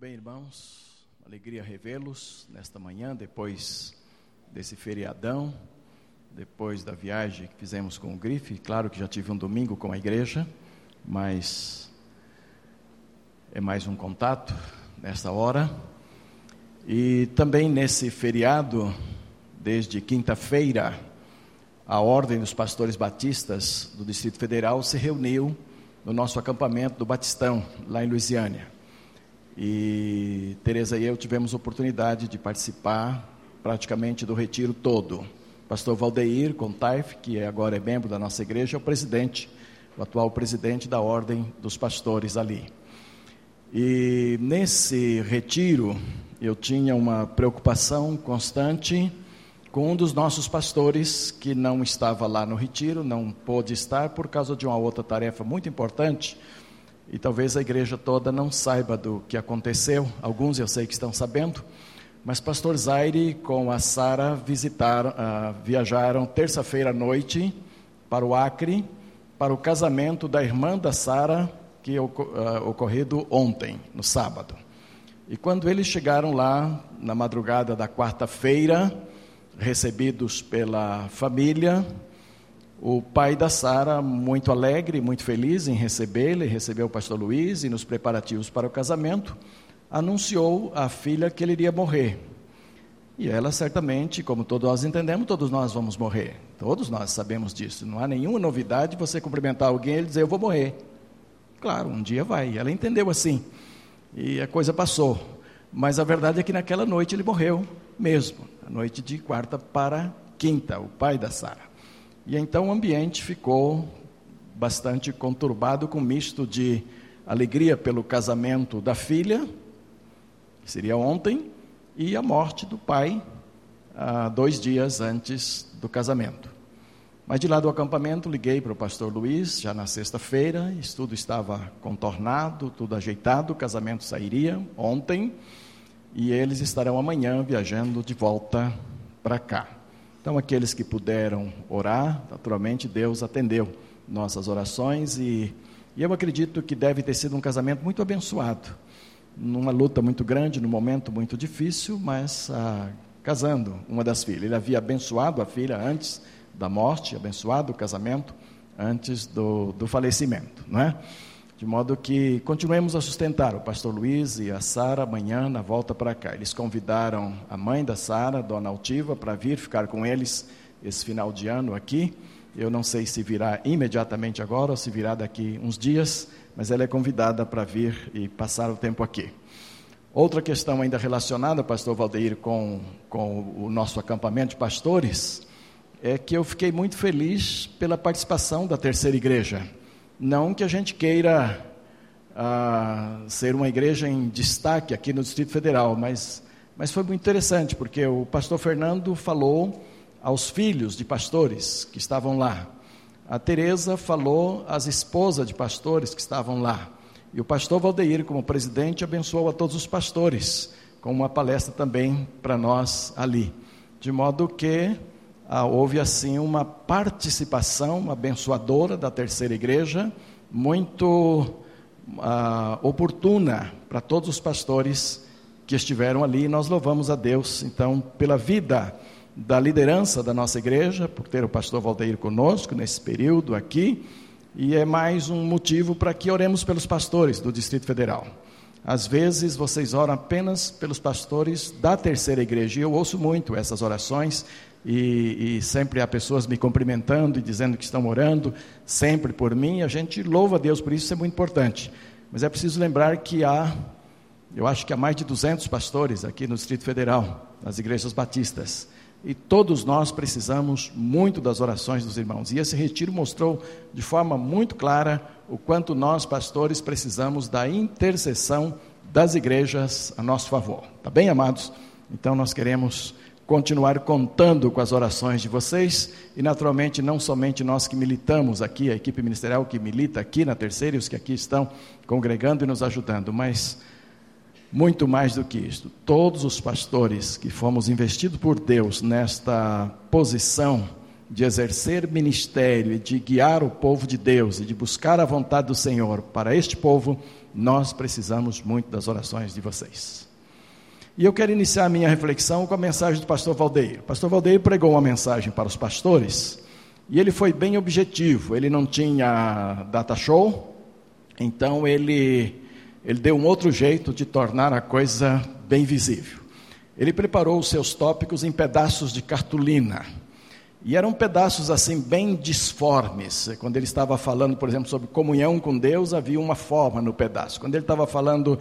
Bem, irmãos, alegria revê-los nesta manhã, depois desse feriadão, depois da viagem que fizemos com o Grife. Claro que já tive um domingo com a igreja, mas é mais um contato nesta hora. E também nesse feriado, desde quinta-feira, a Ordem dos Pastores Batistas do Distrito Federal se reuniu no nosso acampamento do Batistão, lá em Luisiânia. E Tereza e eu tivemos oportunidade de participar praticamente do retiro todo. Pastor Valdeir Contaif, que agora é membro da nossa igreja, é o presidente, o atual presidente da Ordem dos Pastores ali. E nesse retiro, eu tinha uma preocupação constante com um dos nossos pastores que não estava lá no retiro, não pôde estar por causa de uma outra tarefa muito importante e talvez a igreja toda não saiba do que aconteceu, alguns eu sei que estão sabendo, mas pastor Zaire com a Sara visitaram, uh, viajaram terça-feira à noite para o Acre, para o casamento da irmã da Sara, que uh, ocorrido ontem, no sábado. E quando eles chegaram lá, na madrugada da quarta-feira, recebidos pela família, o pai da Sara, muito alegre, muito feliz em recebê-la, recebeu o pastor Luiz e nos preparativos para o casamento, anunciou à filha que ele iria morrer. E ela certamente, como todos nós entendemos, todos nós vamos morrer. Todos nós sabemos disso. Não há nenhuma novidade você cumprimentar alguém e dizer eu vou morrer. Claro, um dia vai. Ela entendeu assim. E a coisa passou. Mas a verdade é que naquela noite ele morreu mesmo. A noite de quarta para quinta, o pai da Sara. E então o ambiente ficou bastante conturbado, com misto de alegria pelo casamento da filha, que seria ontem, e a morte do pai, ah, dois dias antes do casamento. Mas de lá do acampamento, liguei para o pastor Luiz, já na sexta-feira, tudo estava contornado, tudo ajeitado, o casamento sairia ontem, e eles estarão amanhã viajando de volta para cá. Então, aqueles que puderam orar, naturalmente Deus atendeu nossas orações e, e eu acredito que deve ter sido um casamento muito abençoado. Numa luta muito grande, num momento muito difícil, mas ah, casando uma das filhas. Ele havia abençoado a filha antes da morte, abençoado o casamento antes do, do falecimento, não é? De modo que continuemos a sustentar o pastor Luiz e a Sara amanhã na volta para cá. Eles convidaram a mãe da Sara, dona Altiva, para vir ficar com eles esse final de ano aqui. Eu não sei se virá imediatamente agora ou se virá daqui uns dias, mas ela é convidada para vir e passar o tempo aqui. Outra questão ainda relacionada, pastor Valdeir, com, com o nosso acampamento de pastores, é que eu fiquei muito feliz pela participação da terceira igreja. Não que a gente queira ah, ser uma igreja em destaque aqui no Distrito Federal, mas, mas foi muito interessante, porque o pastor Fernando falou aos filhos de pastores que estavam lá. A Teresa falou às esposas de pastores que estavam lá. E o pastor Valdeir, como presidente, abençoou a todos os pastores, com uma palestra também para nós ali. De modo que ah, houve assim uma participação abençoadora da terceira igreja, muito ah, oportuna para todos os pastores que estiveram ali. Nós louvamos a Deus, então, pela vida da liderança da nossa igreja, por ter o pastor Valdeir conosco nesse período aqui, e é mais um motivo para que oremos pelos pastores do Distrito Federal. Às vezes vocês oram apenas pelos pastores da terceira igreja, e eu ouço muito essas orações, e, e, sempre há pessoas me cumprimentando e dizendo que estão orando, sempre por mim. A gente louva a Deus por isso, isso é muito importante. Mas é preciso lembrar que há, eu acho que há mais de 200 pastores aqui no Distrito Federal, nas igrejas batistas. E todos nós precisamos muito das orações dos irmãos. E esse retiro mostrou de forma muito clara o quanto nós, pastores, precisamos da intercessão das igrejas a nosso favor. Tá bem, amados? Então nós queremos continuar contando com as orações de vocês e, naturalmente, não somente nós que militamos aqui, a equipe ministerial que milita aqui na terceira e os que aqui estão congregando e nos ajudando, mas muito mais do que isto, todos os pastores que fomos investidos por Deus nesta posição de exercer ministério e de guiar o povo de Deus e de buscar a vontade do Senhor para este povo, nós precisamos muito das orações de vocês. E eu quero iniciar a minha reflexão com a mensagem do pastor Valdeiro. O pastor Valdeiro pregou uma mensagem para os pastores e ele foi bem objetivo. Ele não tinha data show, então ele, ele deu um outro jeito de tornar a coisa bem visível. Ele preparou os seus tópicos em pedaços de cartolina. E eram pedaços assim bem disformes. Quando ele estava falando, por exemplo, sobre comunhão com Deus, havia uma forma no pedaço. Quando ele estava falando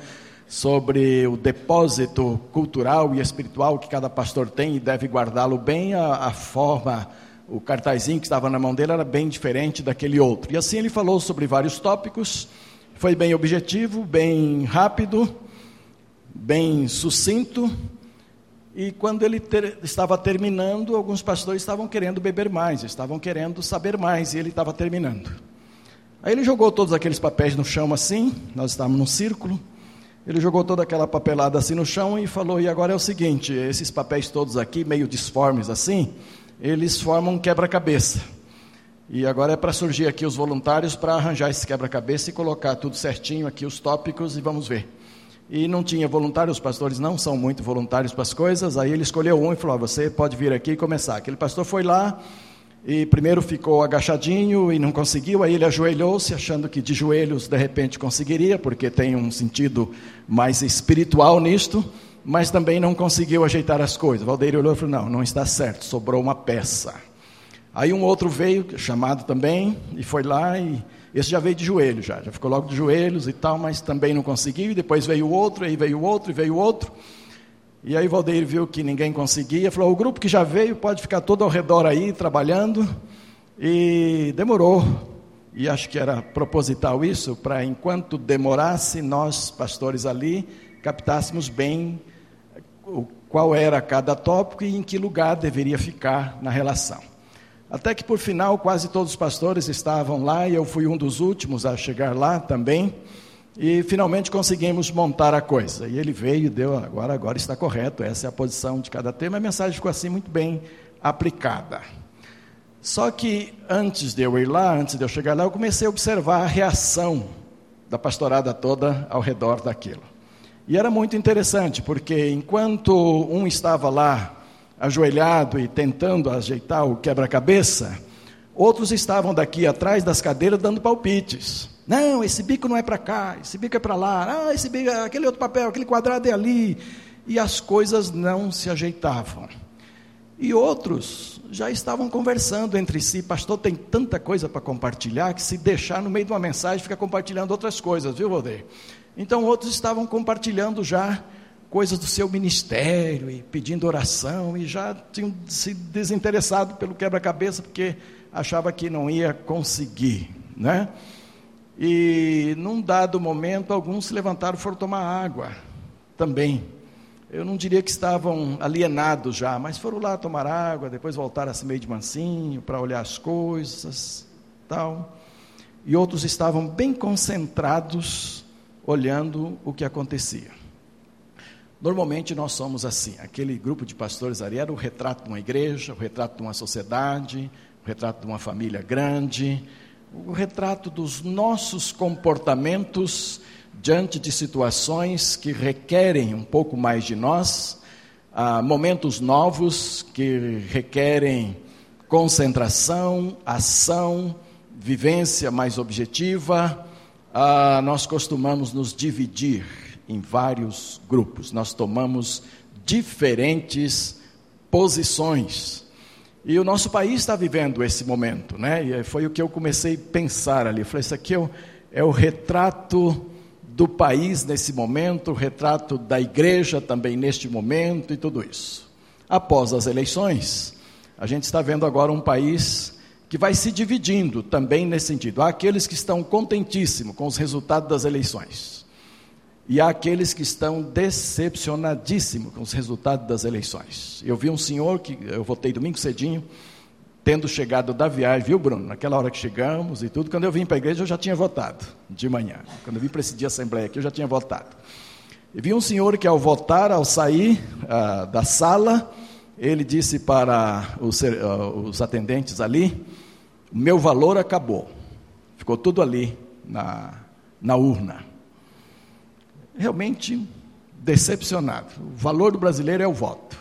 sobre o depósito cultural e espiritual que cada pastor tem e deve guardá-lo bem, a, a, forma, o cartazinho que estava na mão dele era bem diferente daquele outro. E assim ele falou sobre vários tópicos, foi bem objetivo, bem rápido, bem sucinto e quando ele ter, estava terminando, alguns pastores estavam querendo beber mais, estavam querendo saber mais, e ele estava terminando. Aí ele jogou todos aqueles papéis no chão assim, nós estávamos num círculo. Ele jogou toda aquela papelada assim no chão e falou: E agora é o seguinte, esses papéis todos aqui, meio disformes assim, eles formam um quebra-cabeça. E agora é para surgir aqui os voluntários para arranjar esse quebra-cabeça e colocar tudo certinho aqui, os tópicos, e vamos ver e não tinha voluntário, os pastores não são muito voluntários para as coisas, aí ele escolheu um e falou: Você pode vir aqui e começar. Aquele pastor foi lá e primeiro ficou agachadinho e não conseguiu, aí ele ajoelhou-se, achando que de joelhos de repente conseguiria, porque tem um sentido mais espiritual nisto, mas também não conseguiu ajeitar as coisas. Valdeiro olhou e falou: Não, não está certo, sobrou uma peça. Aí um outro veio, chamado também, e foi lá e esse já veio de joelho, já, já ficou logo de joelhos e tal, mas também não conseguiu. E depois veio outro, aí veio outro, e veio outro. E aí Valdeir viu que ninguém conseguia, falou: o grupo que já veio pode ficar todo ao redor aí, trabalhando. E demorou. E acho que era proposital isso, para enquanto demorasse, nós, pastores ali, captássemos bem qual era cada tópico e em que lugar deveria ficar na relação. Até que por final quase todos os pastores estavam lá e eu fui um dos últimos a chegar lá também. E finalmente conseguimos montar a coisa. E ele veio e deu, agora, agora está correto, essa é a posição de cada tema. A mensagem ficou assim muito bem aplicada. Só que antes de eu ir lá, antes de eu chegar lá, eu comecei a observar a reação da pastorada toda ao redor daquilo. E era muito interessante, porque enquanto um estava lá ajoelhado e tentando ajeitar o quebra-cabeça, outros estavam daqui atrás das cadeiras dando palpites. Não, esse bico não é para cá, esse bico é para lá, ah, esse bico, aquele outro papel, aquele quadrado é ali. E as coisas não se ajeitavam. E outros já estavam conversando entre si, pastor, tem tanta coisa para compartilhar que se deixar no meio de uma mensagem fica compartilhando outras coisas, viu, Valdeir? Então outros estavam compartilhando já coisas do seu ministério e pedindo oração e já tinham se desinteressado pelo quebra-cabeça porque achava que não ia conseguir, né? E num dado momento alguns se levantaram e foram tomar água também. Eu não diria que estavam alienados já, mas foram lá tomar água, depois voltaram assim meio de mansinho para olhar as coisas, tal. E outros estavam bem concentrados olhando o que acontecia. Normalmente nós somos assim, aquele grupo de pastores ali era o retrato de uma igreja, o retrato de uma sociedade, o retrato de uma família grande, o retrato dos nossos comportamentos diante de situações que requerem um pouco mais de nós, ah, momentos novos que requerem concentração, ação, vivência mais objetiva. Ah, nós costumamos nos dividir em vários grupos, nós tomamos diferentes posições. E o nosso país está vivendo esse momento, né? E foi o que eu comecei a pensar ali. Eu falei, isso aqui é o, é o retrato do país nesse momento, o retrato da igreja também neste momento e tudo isso. Após as eleições, a gente está vendo agora um país que vai se dividindo também nesse sentido. Há aqueles que estão contentíssimos com os resultados das eleições. E há aqueles que estão decepcionadíssimos com os resultados das eleições. Eu vi um senhor que eu votei domingo cedinho, tendo chegado da viagem, viu, Bruno? Naquela hora que chegamos e tudo, quando eu vim para a igreja eu já tinha votado, de manhã. Quando eu vim presidir a assembleia aqui, eu já tinha votado. E vi um senhor que, ao votar, ao sair ah, da sala, ele disse para os, ah, os atendentes ali: meu valor acabou. Ficou tudo ali na, na urna. Realmente decepcionado. O valor do brasileiro é o voto.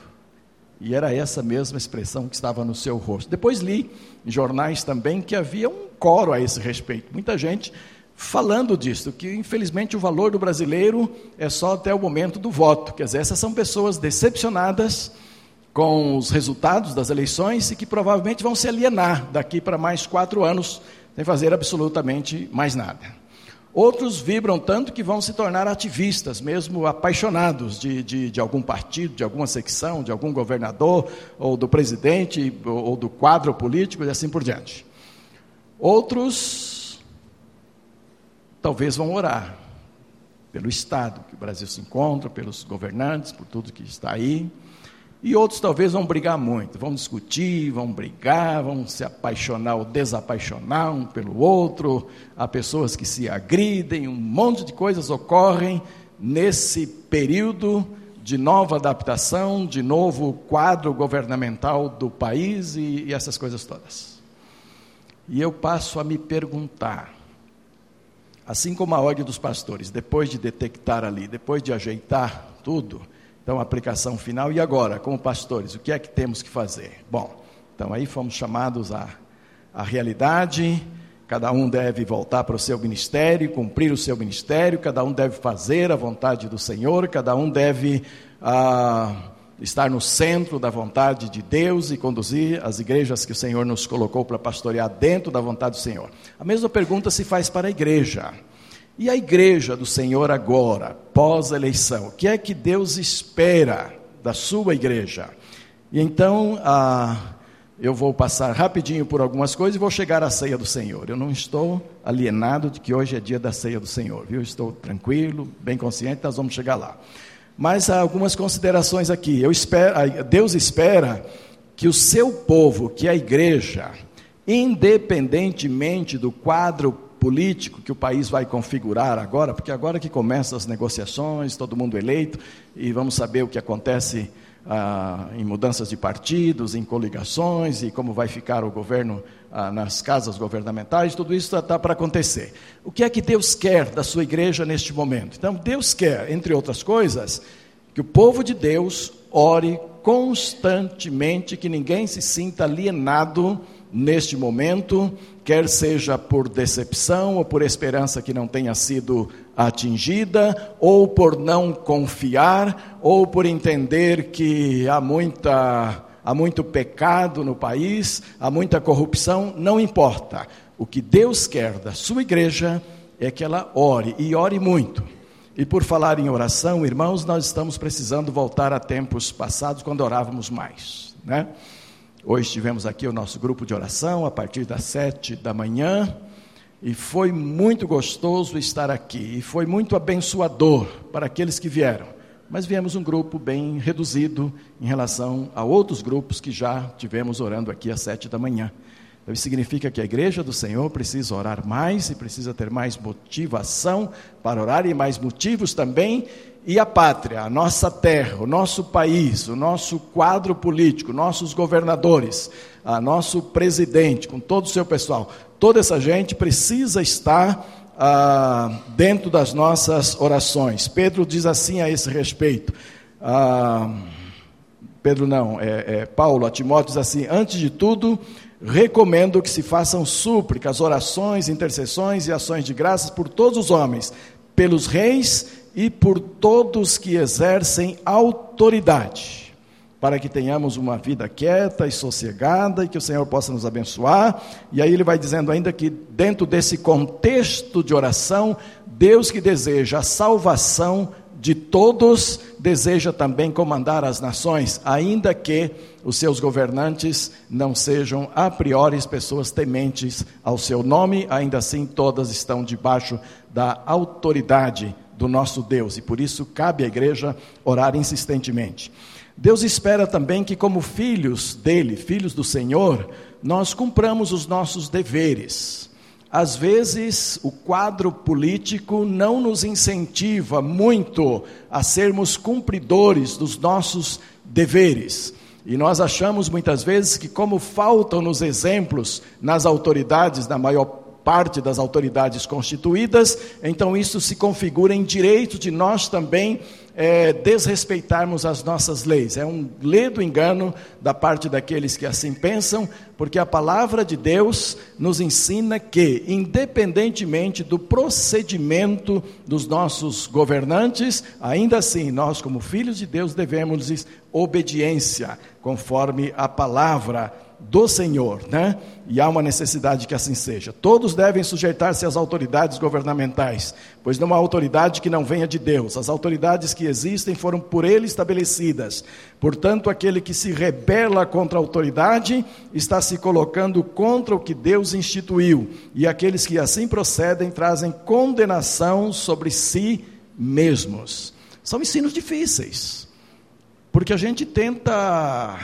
E era essa mesma expressão que estava no seu rosto. Depois li em jornais também que havia um coro a esse respeito. Muita gente falando disso, que infelizmente o valor do brasileiro é só até o momento do voto. Quer dizer, essas são pessoas decepcionadas com os resultados das eleições e que provavelmente vão se alienar daqui para mais quatro anos, sem fazer absolutamente mais nada. Outros vibram tanto que vão se tornar ativistas, mesmo apaixonados de, de, de, algum partido, de alguma secção, de algum governador, ou do presidente, ou, ou do quadro político e assim por diante. Outros talvez vão orar pelo Estado que o Brasil se encontra, pelos governantes, por tudo que está aí. E outros talvez vão brigar muito, vão discutir, vão brigar, vão se apaixonar ou desapaixonar um pelo outro. Há pessoas que se agridem, um monte de coisas ocorrem nesse período de nova adaptação, de novo quadro governamental do país e, e essas coisas todas. E eu passo a me perguntar, assim como a ordem dos pastores, depois de detectar ali, depois de ajeitar tudo, então, aplicação final. E agora, como pastores, o que é que temos que fazer? Bom, então aí fomos chamados à, à realidade. Cada um deve voltar para o seu ministério, cumprir o seu ministério, cada um deve fazer a vontade do Senhor, cada um deve ah, estar no centro da vontade de Deus e conduzir as igrejas que o Senhor nos colocou para pastorear dentro da vontade do Senhor. A mesma pergunta se faz para a igreja. E a igreja do Senhor agora, pós-eleição, o que é que Deus espera da sua igreja? E então, ah, eu vou passar rapidinho por algumas coisas e vou chegar à ceia do Senhor. Eu não estou alienado de que hoje é dia da ceia do Senhor, viu? Estou tranquilo, bem consciente, nós vamos chegar lá. Mas há algumas considerações aqui. Espero, Deus espera que o seu povo, que é a igreja, independentemente do quadro político que o país vai configurar agora, porque agora que começam as negociações, todo mundo eleito, e vamos saber o que acontece ah, em mudanças de partidos, em coligações, e como vai ficar o governo ah, nas casas governamentais, tudo isso está tá para acontecer. O que é que Deus quer da sua igreja neste momento? Então, Deus quer, entre outras coisas, que o povo de Deus ore constantemente, que ninguém se sinta alienado neste momento, quer seja por decepção ou por esperança que não tenha sido atingida, ou por não confiar, ou por entender que há muita há muito pecado no país, há muita corrupção, não importa. O que Deus quer da sua igreja é que ela ore e ore muito. E por falar em oração, irmãos, nós estamos precisando voltar a tempos passados quando orávamos mais, né? Hoje tivemos aqui o nosso grupo de oração a partir das sete da manhã e foi muito gostoso estar aqui e foi muito abençoador para aqueles que vieram. Mas viemos um grupo bem reduzido em relação a outros grupos que já tivemos orando aqui às sete da manhã. Então, isso significa que a igreja do Senhor precisa orar mais e precisa ter mais motivação para orar e mais motivos também e a pátria, a nossa terra, o nosso país, o nosso quadro político, nossos governadores, a nosso presidente, com todo o seu pessoal, toda essa gente precisa estar ah, dentro das nossas orações. Pedro diz assim a esse respeito. Ah, Pedro não, é, é Paulo, a Timóteo diz assim: antes de tudo, recomendo que se façam súplicas, orações, intercessões e ações de graças por todos os homens, pelos reis e por todos que exercem autoridade, para que tenhamos uma vida quieta e sossegada e que o Senhor possa nos abençoar. E aí ele vai dizendo ainda que dentro desse contexto de oração, Deus que deseja a salvação de todos, deseja também comandar as nações, ainda que os seus governantes não sejam a priori pessoas tementes ao seu nome, ainda assim todas estão debaixo da autoridade do nosso Deus e por isso cabe à igreja orar insistentemente. Deus espera também que, como filhos dele, filhos do Senhor, nós cumpramos os nossos deveres. Às vezes, o quadro político não nos incentiva muito a sermos cumpridores dos nossos deveres. E nós achamos muitas vezes que, como faltam nos exemplos nas autoridades, na maior parte das autoridades constituídas, então isso se configura em direito de nós também é, desrespeitarmos as nossas leis. É um ledo engano da parte daqueles que assim pensam, porque a palavra de Deus nos ensina que, independentemente do procedimento dos nossos governantes, ainda assim, nós, como filhos de Deus, devemos obediência, conforme a palavra do Senhor, né? E há uma necessidade que assim seja. Todos devem sujeitar-se às autoridades governamentais, pois não há autoridade que não venha de Deus. As autoridades que existem foram por ele estabelecidas. Portanto, aquele que se rebela contra a autoridade está se colocando contra o que Deus instituiu, e aqueles que assim procedem trazem condenação sobre si mesmos. São ensinos difíceis, porque a gente tenta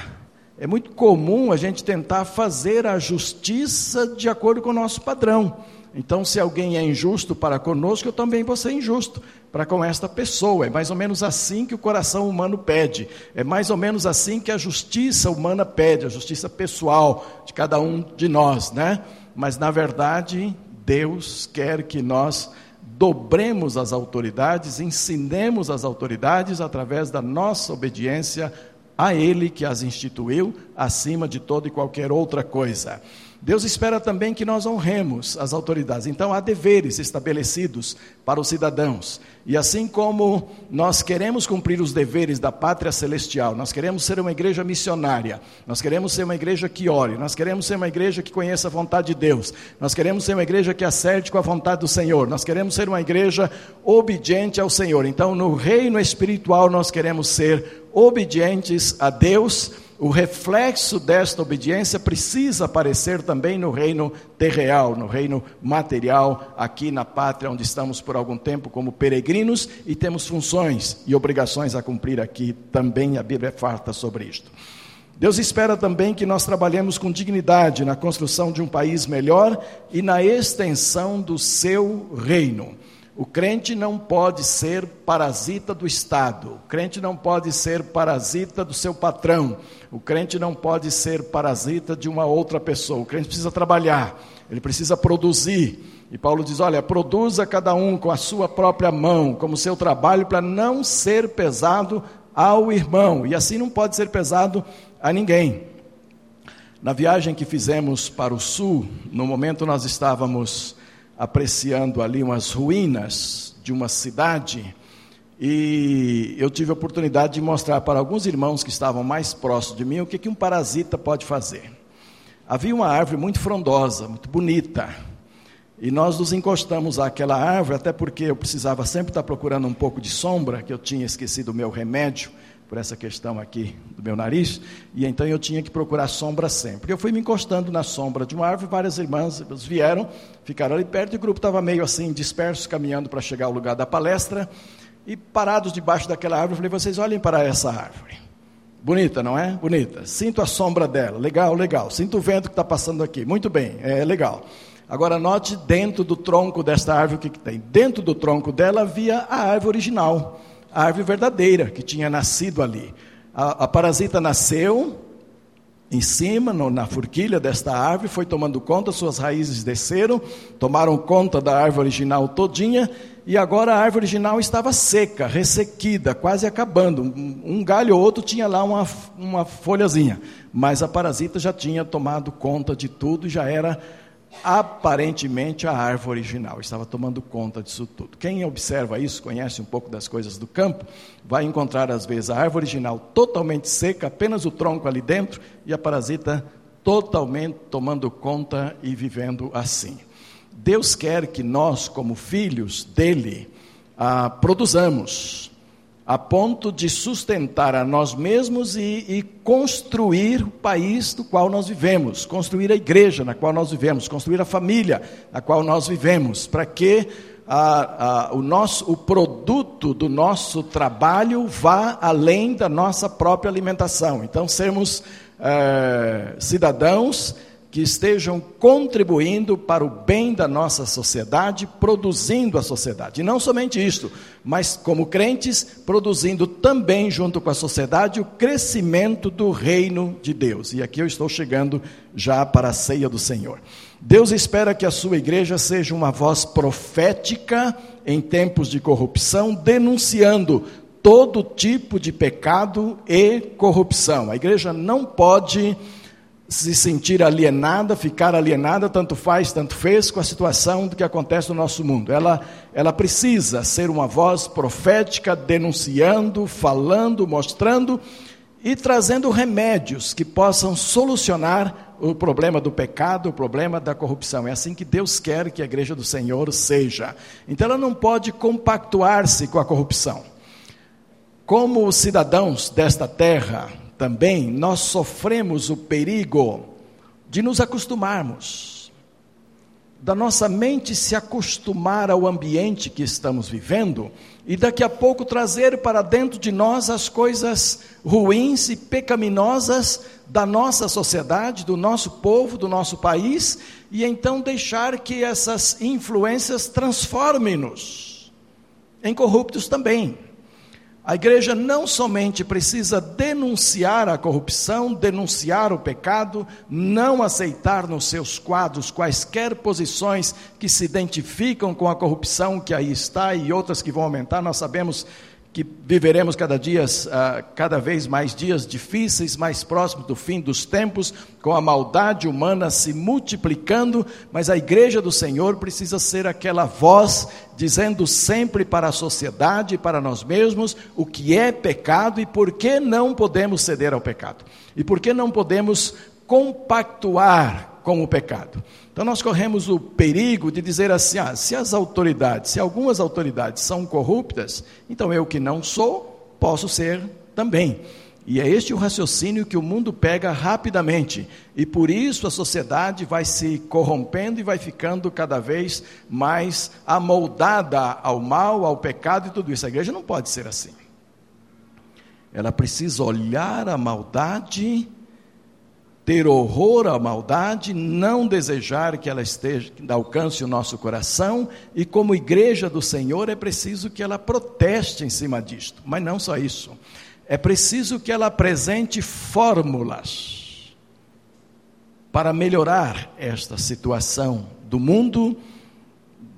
é muito comum a gente tentar fazer a justiça de acordo com o nosso padrão. Então, se alguém é injusto para conosco, eu também vou ser injusto para com esta pessoa. É mais ou menos assim que o coração humano pede. É mais ou menos assim que a justiça humana pede, a justiça pessoal de cada um de nós, né? Mas na verdade, Deus quer que nós dobremos as autoridades, ensinemos as autoridades através da nossa obediência a Ele que as instituiu acima de toda e qualquer outra coisa. Deus espera também que nós honremos as autoridades. Então, há deveres estabelecidos para os cidadãos. E assim como nós queremos cumprir os deveres da pátria celestial, nós queremos ser uma igreja missionária, nós queremos ser uma igreja que ore, nós queremos ser uma igreja que conheça a vontade de Deus, nós queremos ser uma igreja que acerte com a vontade do Senhor, nós queremos ser uma igreja obediente ao Senhor. Então, no reino espiritual, nós queremos ser obedientes a Deus o reflexo desta obediência precisa aparecer também no reino terreal, no reino material, aqui na pátria onde estamos por algum tempo como peregrinos e temos funções e obrigações a cumprir aqui também, a Bíblia é farta sobre isto. Deus espera também que nós trabalhemos com dignidade na construção de um país melhor e na extensão do seu reino. O crente não pode ser parasita do Estado, o crente não pode ser parasita do seu patrão, o crente não pode ser parasita de uma outra pessoa. O crente precisa trabalhar, ele precisa produzir. E Paulo diz: olha, produza cada um com a sua própria mão, como seu trabalho, para não ser pesado ao irmão, e assim não pode ser pesado a ninguém. Na viagem que fizemos para o sul, no momento nós estávamos apreciando ali umas ruínas de uma cidade e eu tive a oportunidade de mostrar para alguns irmãos que estavam mais próximos de mim o que, que um parasita pode fazer. Havia uma árvore muito frondosa, muito bonita, e nós nos encostamos àquela árvore, até porque eu precisava sempre estar procurando um pouco de sombra, que eu tinha esquecido o meu remédio, por essa questão aqui do meu nariz, e então eu tinha que procurar sombra sempre. Eu fui me encostando na sombra de uma árvore, várias irmãs vieram, ficaram ali perto, e o grupo estava meio assim, disperso, caminhando para chegar ao lugar da palestra, e parados debaixo daquela árvore, eu falei, vocês olhem para essa árvore. Bonita, não é? Bonita. Sinto a sombra dela. Legal, legal. Sinto o vento que está passando aqui. Muito bem, é legal. Agora note dentro do tronco desta árvore o que, que tem. Dentro do tronco dela havia a árvore original a árvore verdadeira que tinha nascido ali. A, a parasita nasceu em cima, no, na forquilha desta árvore, foi tomando conta, suas raízes desceram, tomaram conta da árvore original todinha, e agora a árvore original estava seca, ressequida, quase acabando. Um, um galho ou outro tinha lá uma, uma folhazinha, mas a parasita já tinha tomado conta de tudo, já era aparentemente a árvore original, estava tomando conta disso tudo. Quem observa isso, conhece um pouco das coisas do campo, vai encontrar às vezes a árvore original totalmente seca, apenas o tronco ali dentro, e a parasita totalmente tomando conta e vivendo assim. Deus quer que nós, como filhos dele, produzamos, a ponto de sustentar a nós mesmos e, e, construir o país do qual nós vivemos, construir a igreja na qual nós vivemos, construir a família na qual nós vivemos, para que a, a, o, nosso, o produto do nosso trabalho vá além da nossa própria alimentação. Então, sermos é, cidadãos que estejam contribuindo para o bem da nossa sociedade, produzindo a sociedade. E não somente isto, mas como crentes, produzindo também junto com a sociedade o crescimento do reino de Deus. E aqui eu estou chegando já para a ceia do Senhor. Deus espera que a sua igreja seja uma voz profética em tempos de corrupção, denunciando todo tipo de pecado e corrupção. A igreja não pode se sentir alienada, ficar alienada, tanto faz, tanto fez, com a situação do que acontece no nosso mundo. Ela, ela precisa ser uma voz profética, denunciando, falando, mostrando e trazendo remédios que possam solucionar o problema do pecado, o problema da corrupção. É assim que Deus quer que a igreja do Senhor seja. Então ela não pode compactuar-se com a corrupção. Como cidadãos desta terra, também nós sofremos o perigo de nos acostumarmos, da nossa mente se acostumar ao ambiente que estamos vivendo e daqui a pouco trazer para dentro de nós as coisas ruins e pecaminosas da nossa sociedade, do nosso povo, do nosso país, e então deixar que essas influências transformem-nos em corruptos também. A igreja não somente precisa denunciar a corrupção, denunciar o pecado, não aceitar nos seus quadros quaisquer posições que se identificam com a corrupção que aí está e outras que vão aumentar. Nós sabemos que viveremos cada dia, uh, cada vez mais dias difíceis, mais próximos do fim dos tempos, com a maldade humana se multiplicando, mas a igreja do Senhor precisa ser aquela voz dizendo sempre para a sociedade, para nós mesmos, o que é pecado e por que não podemos ceder ao pecado. E por que não podemos compactuar com o pecado. Então nós corremos o perigo de dizer assim: ah, se as autoridades, se algumas autoridades são corruptas, então eu que não sou, posso ser também. E é este o raciocínio que o mundo pega rapidamente. E por isso a sociedade vai se corrompendo e vai ficando cada vez mais amoldada ao mal, ao pecado e tudo isso. A igreja não pode ser assim. Ela precisa olhar a maldade ter horror à maldade, não desejar que ela esteja, alcance o nosso coração, e como igreja do Senhor é preciso que ela proteste em cima disto. Mas não só isso. É preciso que ela apresente fórmulas para melhorar esta situação do mundo,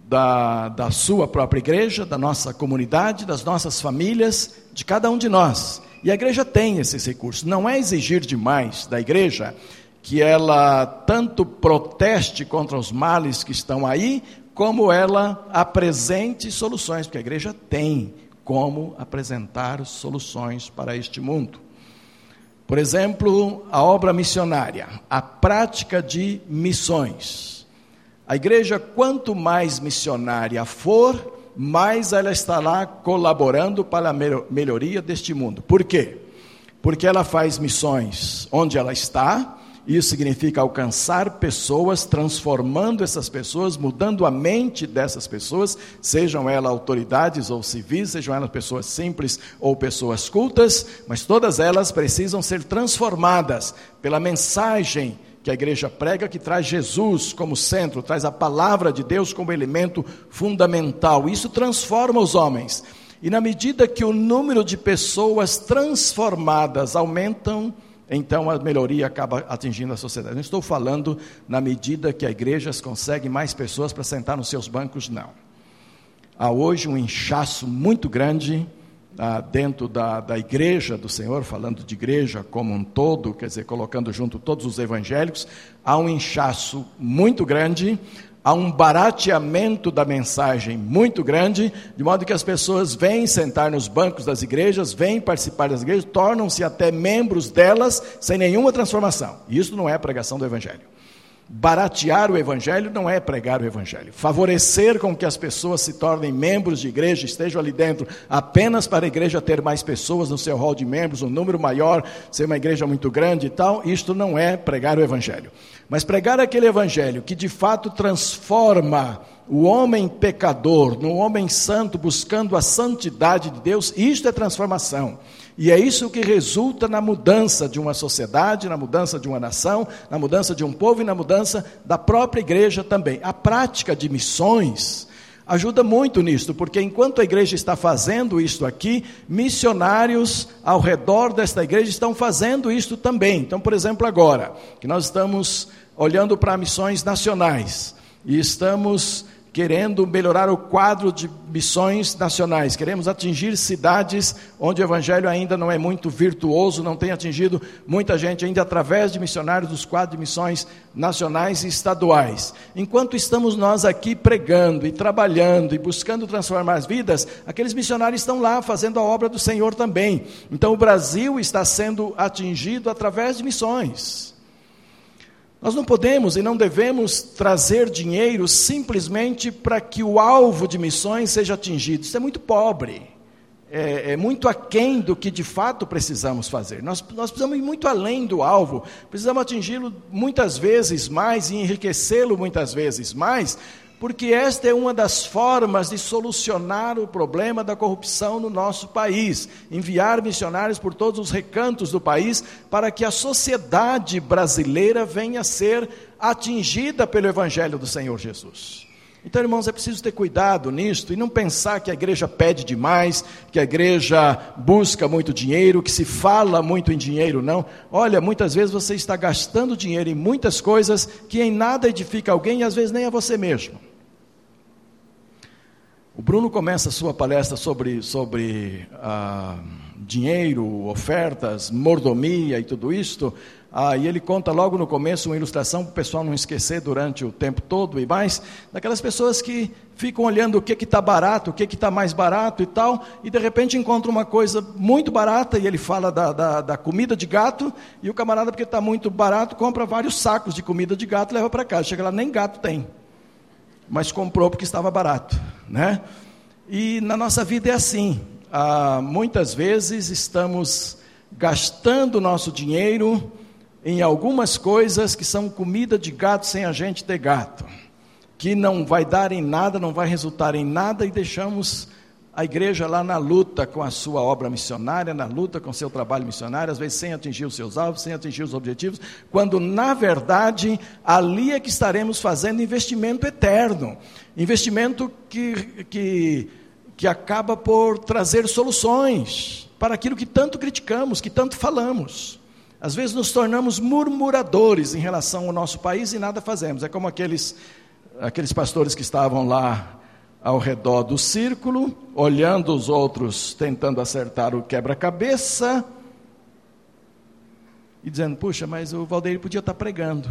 da, da sua própria igreja, da nossa comunidade, das nossas famílias, de cada um de nós. E a igreja tem esses recursos. Não é exigir demais da igreja que ela tanto proteste contra os males que estão aí, como ela apresente soluções, porque a igreja tem como apresentar soluções para este mundo. Por exemplo, a obra missionária, a prática de missões. A igreja, quanto mais missionária for, mais ela estará colaborando para a melhoria deste mundo. Por quê? Porque ela faz missões onde ela está, isso significa alcançar pessoas, transformando essas pessoas, mudando a mente dessas pessoas, sejam elas autoridades ou civis, sejam elas pessoas simples ou pessoas cultas, mas todas elas precisam ser transformadas pela mensagem que a igreja prega, que traz Jesus como centro, traz a palavra de Deus como elemento fundamental. Isso transforma os homens. E na medida que o número de pessoas transformadas aumentam, então a melhoria acaba atingindo a sociedade. Não estou falando na medida que a igreja consegue mais pessoas para sentar nos seus bancos, não. Há hoje um inchaço muito grande ah, dentro da, da igreja do Senhor, falando de igreja como um todo, quer dizer, colocando junto todos os evangélicos, há um inchaço muito grande, há um barateamento da mensagem muito grande, de modo que as pessoas vêm sentar nos bancos das igrejas, vêm participar das igrejas, tornam-se até membros delas sem nenhuma transformação. Isso não é pregação do Evangelho. Baratear o Evangelho não é pregar o Evangelho. Favorecer com que as pessoas se tornem membros de igreja, estejam ali dentro, apenas para a igreja ter mais pessoas no seu hall de membros, um número maior, ser uma igreja muito grande e tal, isto não é pregar o Evangelho. Mas pregar aquele evangelho que de fato transforma o homem pecador no homem santo, buscando a santidade de Deus, isto é transformação. E é isso que resulta na mudança de uma sociedade, na mudança de uma nação, na mudança de um povo e na mudança da própria igreja também. A prática de missões ajuda muito nisto, porque enquanto a igreja está fazendo isto aqui, missionários ao redor desta igreja estão fazendo isto também. Então, por exemplo, agora, que nós estamos olhando para missões nacionais e estamos querendo melhorar o quadro de missões nacionais. Queremos atingir cidades onde o evangelho ainda não é muito virtuoso, não tem atingido muita gente ainda através de missionários dos quadros de missões nacionais e estaduais. Enquanto estamos nós aqui pregando e trabalhando e buscando transformar as vidas, aqueles missionários estão lá fazendo a obra do Senhor também. Então o Brasil está sendo atingido através de missões. Nós não podemos e não devemos trazer dinheiro simplesmente para que o alvo de missões seja atingido. Isso é muito pobre. É, é, muito aquém do que de fato precisamos fazer. Nós, nós precisamos ir muito além do alvo, precisamos atingi-lo muitas vezes mais e enriquecê-lo muitas vezes mais, porque esta é uma das formas de solucionar o problema da corrupção no nosso país. Enviar missionários por todos os recantos do país para que a sociedade brasileira venha a ser atingida pelo Evangelho do Senhor Jesus. Então, irmãos, é preciso ter cuidado nisto e não pensar que a igreja pede demais, que a igreja busca muito dinheiro, que se fala muito em dinheiro, não. Olha, muitas vezes você está gastando dinheiro em muitas coisas que em nada edifica alguém e às vezes nem a você mesmo. O Bruno começa a sua palestra sobre, sobre ah, dinheiro, ofertas, mordomia e tudo isto, ah, e ele conta logo no começo uma ilustração para o pessoal não esquecer durante o tempo todo e mais, daquelas pessoas que ficam olhando o que está barato, o que está mais barato e tal, e de repente encontra uma coisa muito barata, e ele fala da, da, da comida de gato, e o camarada, porque está muito barato, compra vários sacos de comida de gato e leva para casa. Chega lá, nem gato tem, mas comprou porque estava barato. Né? E na nossa vida é assim. Ah, muitas vezes estamos gastando nosso dinheiro em algumas coisas que são comida de gato sem a gente ter gato, que não vai dar em nada, não vai resultar em nada e deixamos a igreja lá na luta com a sua obra missionária, na luta com o seu trabalho missionário, às vezes sem atingir os seus alvos, sem atingir os objetivos, quando na verdade ali é que estaremos fazendo investimento eterno, investimento que, que, que acaba por trazer soluções para aquilo que tanto criticamos, que tanto falamos. Às vezes nos tornamos murmuradores em relação ao nosso país e nada fazemos. É como aqueles, aqueles pastores que estavam lá ao redor do círculo, olhando os outros tentando acertar o quebra-cabeça e dizendo: Puxa, mas o Valdeir podia estar pregando,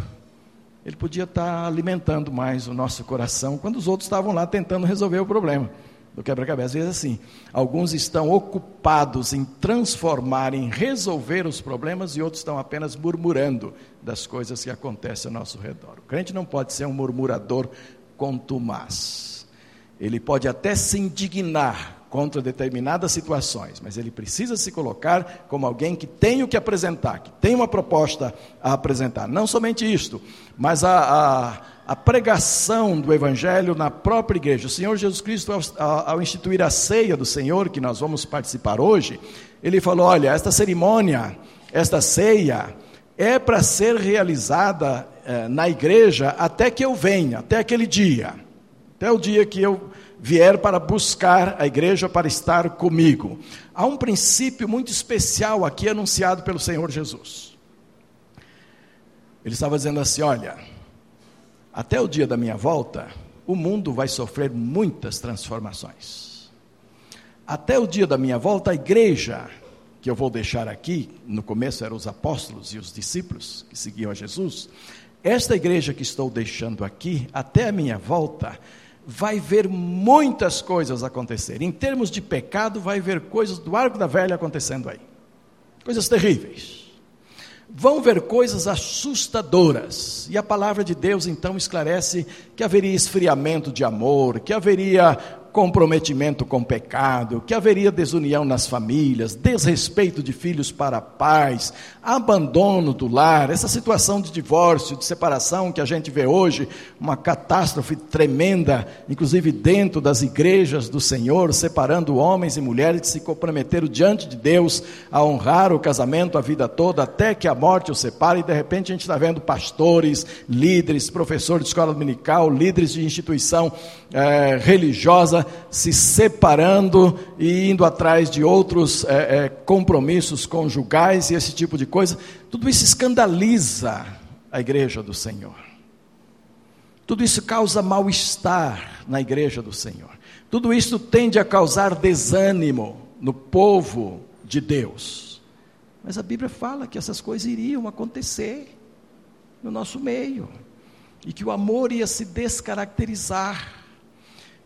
ele podia estar alimentando mais o nosso coração, quando os outros estavam lá tentando resolver o problema do quebra-cabeça. Às vezes assim, alguns estão ocupados em transformar, em resolver os problemas e outros estão apenas murmurando das coisas que acontecem ao nosso redor. O crente não pode ser um murmurador contumaz. Ele pode até se indignar contra determinadas situações, mas ele precisa se colocar como alguém que tem o que apresentar, que tem uma proposta a apresentar. Não somente isto, mas a, a a pregação do Evangelho na própria igreja. O Senhor Jesus Cristo, ao, ao, instituir a ceia do Senhor, que nós vamos participar hoje, ele falou: olha, esta cerimônia, esta ceia, é para ser realizada eh, na igreja até que eu venha, até aquele dia, até o dia que eu vier para buscar a igreja para estar comigo. Há um princípio muito especial aqui anunciado pelo Senhor Jesus. Ele estava dizendo assim: olha até o dia da minha volta, o mundo vai sofrer muitas transformações. Até o dia da minha volta, a igreja, que eu vou deixar aqui, no começo eram os apóstolos e os discípulos que seguiam a Jesus, esta igreja que estou deixando aqui, até a minha volta, vai ver muitas coisas acontecer. Em termos de pecado, vai ver coisas do arco da velha acontecendo aí. Coisas terríveis vão ver coisas assustadoras. E a palavra de Deus então esclarece que haveria esfriamento de amor, que haveria comprometimento com pecado, que haveria desunião nas famílias, desrespeito de filhos para pais, abandono do lar, essa situação de divórcio, de separação que a gente vê hoje, uma catástrofe tremenda, inclusive dentro das igrejas do Senhor, separando homens e mulheres que se comprometeram diante de Deus a honrar o casamento a vida toda, até que a morte os separe, e de repente a gente está vendo pastores, líderes, professores de escola dominical, líderes de instituição é, religiosa se separando e indo atrás de outros é, é, compromissos conjugais e esse tipo de coisa, tudo isso escandaliza a igreja do Senhor. Tudo isso causa mal-estar na igreja do Senhor. Tudo isso tende a causar desânimo no povo de Deus. Mas a Bíblia fala que essas coisas iriam acontecer no nosso meio e que o amor ia se descaracterizar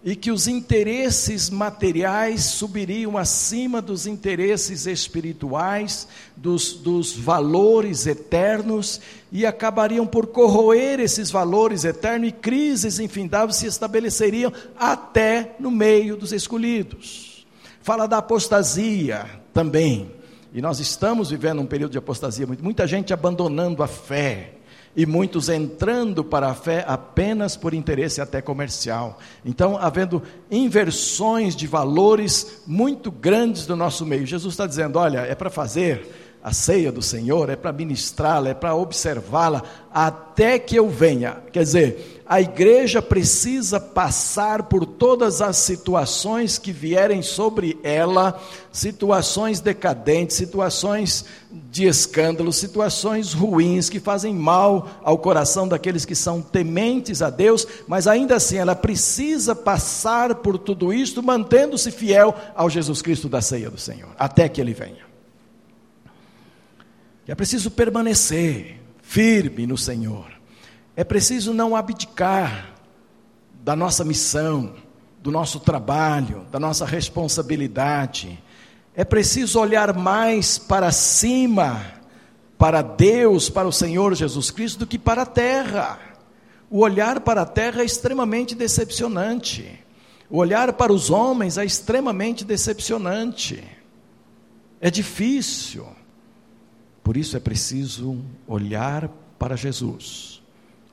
e que os interesses materiais subiriam acima dos interesses espirituais, dos, dos valores eternos, e acabariam por corroer esses valores eternos, e crises infindáveis se estabeleceriam até no meio dos escolhidos. Fala da apostasia também, e nós estamos vivendo um período de apostasia, muita gente abandonando a fé e muitos entrando para a fé apenas por interesse até comercial. Então, havendo inversões de valores muito grandes do nosso meio. Jesus está dizendo: olha, é para fazer a ceia do Senhor, é para ministrá-la, é para observá-la até que eu venha. Quer dizer, a igreja precisa passar por todas as situações que vierem sobre ela, situações decadentes, situações de escândalo, situações ruins que fazem mal ao coração daqueles que são tementes a Deus, mas ainda assim ela precisa passar por tudo isto, mantendo-se fiel ao Jesus Cristo da ceia do Senhor, até que ele venha. É preciso permanecer firme no Senhor é preciso não abdicar da nossa missão, do nosso trabalho, da nossa responsabilidade. É preciso olhar mais para cima, para Deus, para o Senhor Jesus Cristo, do que para a terra. O olhar para a terra é extremamente decepcionante. O olhar para os homens é extremamente decepcionante. É difícil. Por isso é preciso olhar para Jesus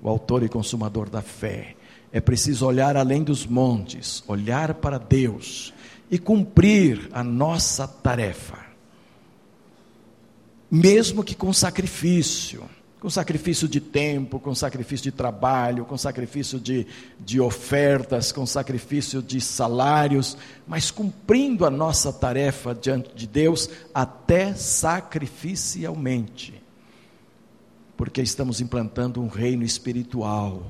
o autor e consumador da fé. É preciso olhar além dos montes, olhar para Deus e cumprir a nossa tarefa, mesmo que com sacrifício com sacrifício de tempo, com sacrifício de trabalho, com sacrifício de, de ofertas, com sacrifício de salários, mas cumprindo a nossa tarefa diante de Deus até sacrificialmente porque estamos implantando um reino espiritual,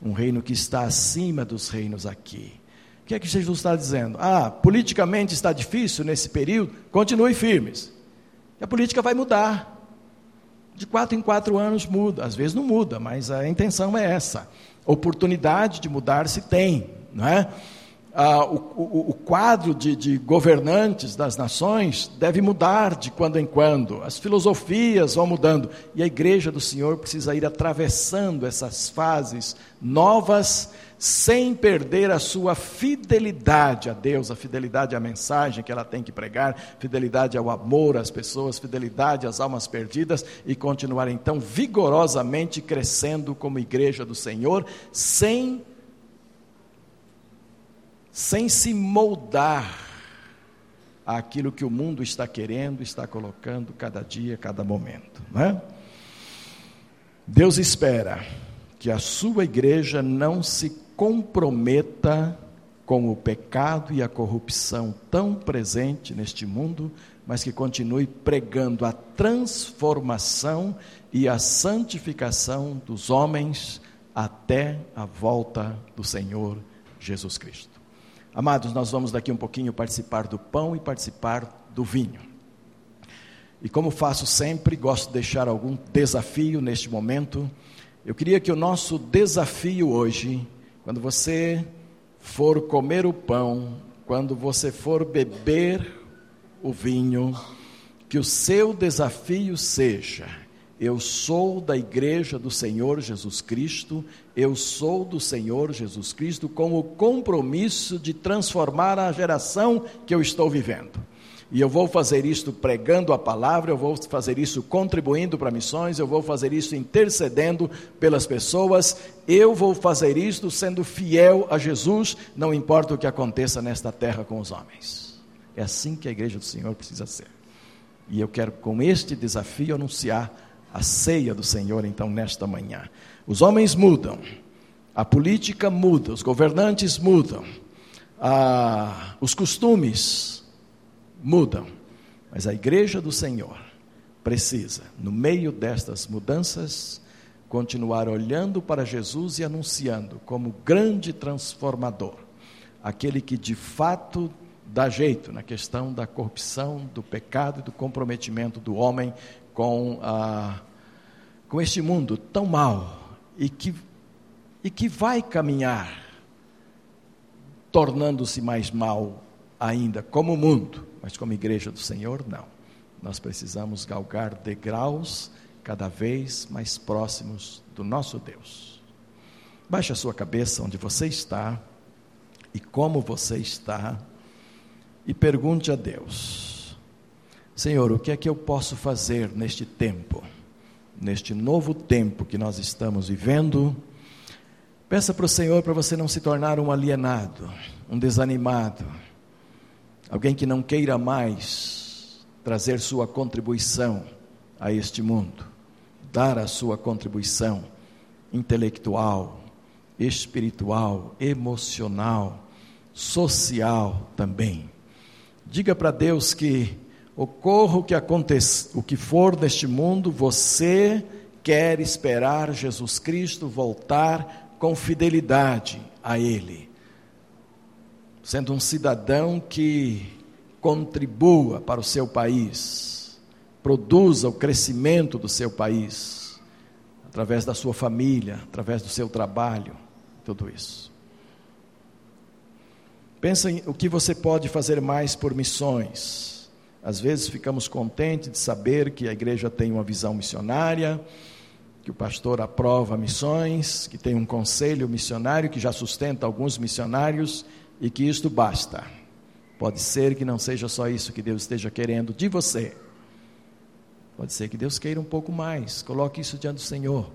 um reino que está acima dos reinos aqui. O que é que Jesus está dizendo? Ah, politicamente está difícil nesse período, continue firmes. A política vai mudar. De quatro em quatro anos muda, às vezes não muda, mas a intenção é essa. Oportunidade de mudar se tem, não é? ah, o, o, o, quadro de, de, governantes das nações deve mudar de quando em quando, as filosofias vão mudando, e a igreja do Senhor precisa ir atravessando essas fases novas, sem perder a sua fidelidade a Deus, a fidelidade à mensagem que ela tem que pregar, fidelidade ao amor às pessoas, fidelidade às almas perdidas, e continuar então vigorosamente crescendo como igreja do Senhor, sem sem se moldar àquilo que o mundo está querendo, está colocando cada dia, cada momento. Né? Deus espera que a sua igreja não se comprometa com o pecado e a corrupção tão presente neste mundo, mas que continue pregando a transformação e a santificação dos homens até a volta do Senhor Jesus Cristo. Amados, nós vamos daqui um pouquinho participar do pão e participar do vinho. E como faço sempre, gosto de deixar algum desafio neste momento. Eu queria que o nosso desafio hoje, quando você for comer o pão, quando você for beber o vinho, que o seu desafio seja Eu sou da igreja do Senhor Jesus Cristo, eu sou do Senhor Jesus Cristo com o compromisso de transformar a geração que eu estou vivendo. E eu vou fazer isso pregando a palavra, eu vou fazer isso contribuindo para missões, eu vou fazer isso intercedendo pelas pessoas, eu vou fazer isso sendo fiel a Jesus, não importa o que aconteça nesta terra com os homens. É assim que a igreja do Senhor precisa ser. E eu quero, com este desafio, anunciar a ceia do Senhor, então, nesta manhã. Os homens mudam, a política muda, os governantes mudam, a, os costumes mudam, mas a igreja do Senhor precisa, no meio destas mudanças, continuar olhando para Jesus e anunciando como grande transformador, aquele que de fato dá jeito na questão da corrupção, do pecado e do comprometimento do homem com, a, com este mundo tão mau e que, e que vai caminhar tornando-se mais mal ainda, como mundo, mas como igreja do Senhor, não. Nós precisamos galgar degraus cada vez mais próximos do nosso Deus. Baixe a sua cabeça onde você está e como você está e pergunte a Deus: Senhor, o que é que eu posso fazer neste tempo, neste novo tempo que nós estamos vivendo? Peça para o Senhor para você não se tornar um alienado, um desanimado alguém que não queira mais trazer sua contribuição a este mundo, dar a sua contribuição intelectual, espiritual, emocional, social também. Diga para Deus que ocorra o que aconteça, o que for neste mundo, você quer esperar Jesus Cristo voltar com fidelidade a Ele sendo um cidadão que contribua para o seu país, produza o crescimento do seu país, através da sua família, através do seu trabalho, tudo isso. Pensa em o que você pode fazer mais por missões. Às vezes ficamos contentes de saber que a igreja tem uma visão missionária, que o pastor aprova missões, que tem um conselho missionário que já sustenta alguns missionários e que isto basta. Pode ser que não seja só isso que Deus esteja querendo de você. Pode ser que Deus queira um pouco mais. Coloque isso diante do Senhor.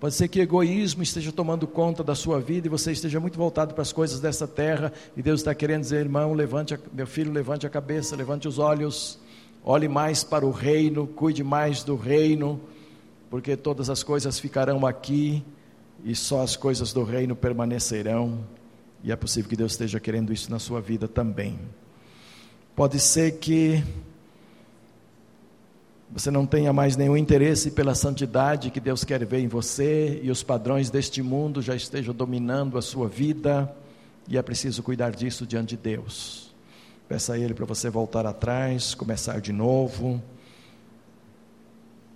Pode ser que egoísmo esteja tomando conta da sua vida e você esteja muito voltado para as coisas dessa terra e Deus está querendo dizer, irmão, levante, a, meu filho, levante a cabeça, levante os olhos, olhe mais para o reino, cuide mais do reino, porque todas as coisas ficarão aqui e só as coisas do reino permanecerão. E é possível que Deus esteja querendo isso na sua vida também. Pode ser que você não tenha mais nenhum interesse pela santidade que Deus quer ver em você e os padrões deste mundo já estejam dominando a sua vida e é preciso cuidar disso diante de Deus. Peça a Ele para você voltar atrás, começar de novo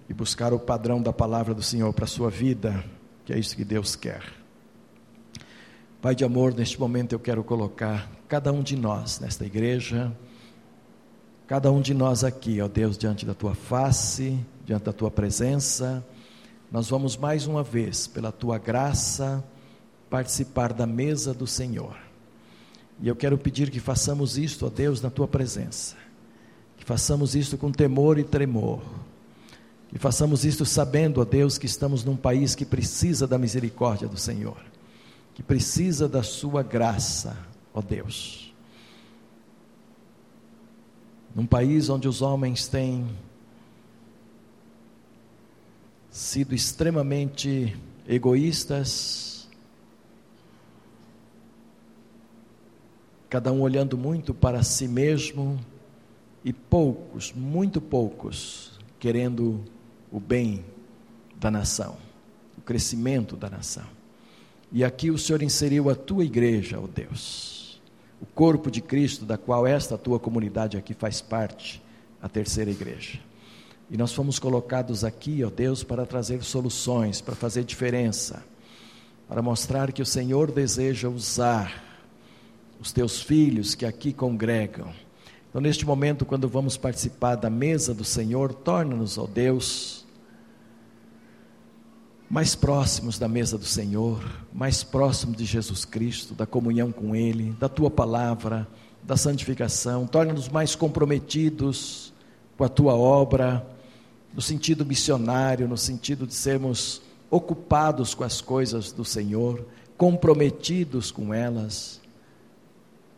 e buscar o padrão da palavra do Senhor para a sua vida, que é isso que Deus quer. Pai de amor, neste momento eu quero colocar cada um de nós nesta igreja, cada um de nós aqui, ó Deus, diante da tua face, diante da tua presença. Nós vamos mais uma vez, pela tua graça, participar da mesa do Senhor. E eu quero pedir que façamos isto, ó Deus, na tua presença. Que façamos isto com temor e tremor. Que façamos isto sabendo, ó Deus, que estamos num país que precisa da misericórdia do Senhor que precisa da sua graça, ó Deus. Num país onde os homens têm sido extremamente egoístas, cada um olhando muito para si mesmo e poucos, muito poucos, querendo o bem da nação, o crescimento da nação. E aqui o Senhor inseriu a tua igreja, ó Deus, o corpo de Cristo, da qual esta tua comunidade aqui faz parte, a terceira igreja. E nós fomos colocados aqui, ó Deus, para trazer soluções, para fazer diferença, para mostrar que o Senhor deseja usar os teus filhos que aqui congregam. Então, neste momento, quando vamos participar da mesa do Senhor, torna-nos, ó Deus, mais próximos da mesa do Senhor, mais próximos de Jesus Cristo, da comunhão com Ele, da tua palavra, da santificação. Torna-nos mais comprometidos com a tua obra, no sentido missionário, no sentido de sermos ocupados com as coisas do Senhor, comprometidos com elas,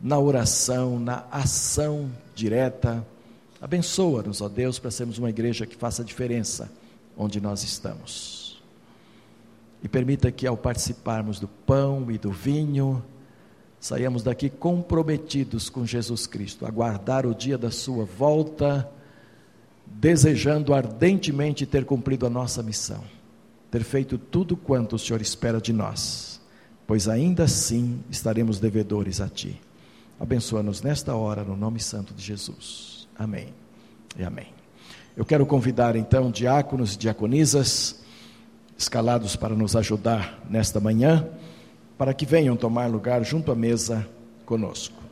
na oração, na ação direta. Abençoa-nos, ó Deus, para sermos uma igreja que faça diferença onde nós estamos. E permita que ao participarmos do pão e do vinho, saiamos daqui comprometidos com Jesus Cristo, aguardar o dia da sua volta, desejando ardentemente ter cumprido a nossa missão, ter feito tudo quanto o Senhor espera de nós, pois ainda assim estaremos devedores a Ti. Abençoa-nos nesta hora, no nome santo de Jesus. Amém e amém. Eu quero convidar então diáconos e diaconisas escalados para nos ajudar nesta manhã, para que venham tomar lugar junto à mesa conosco.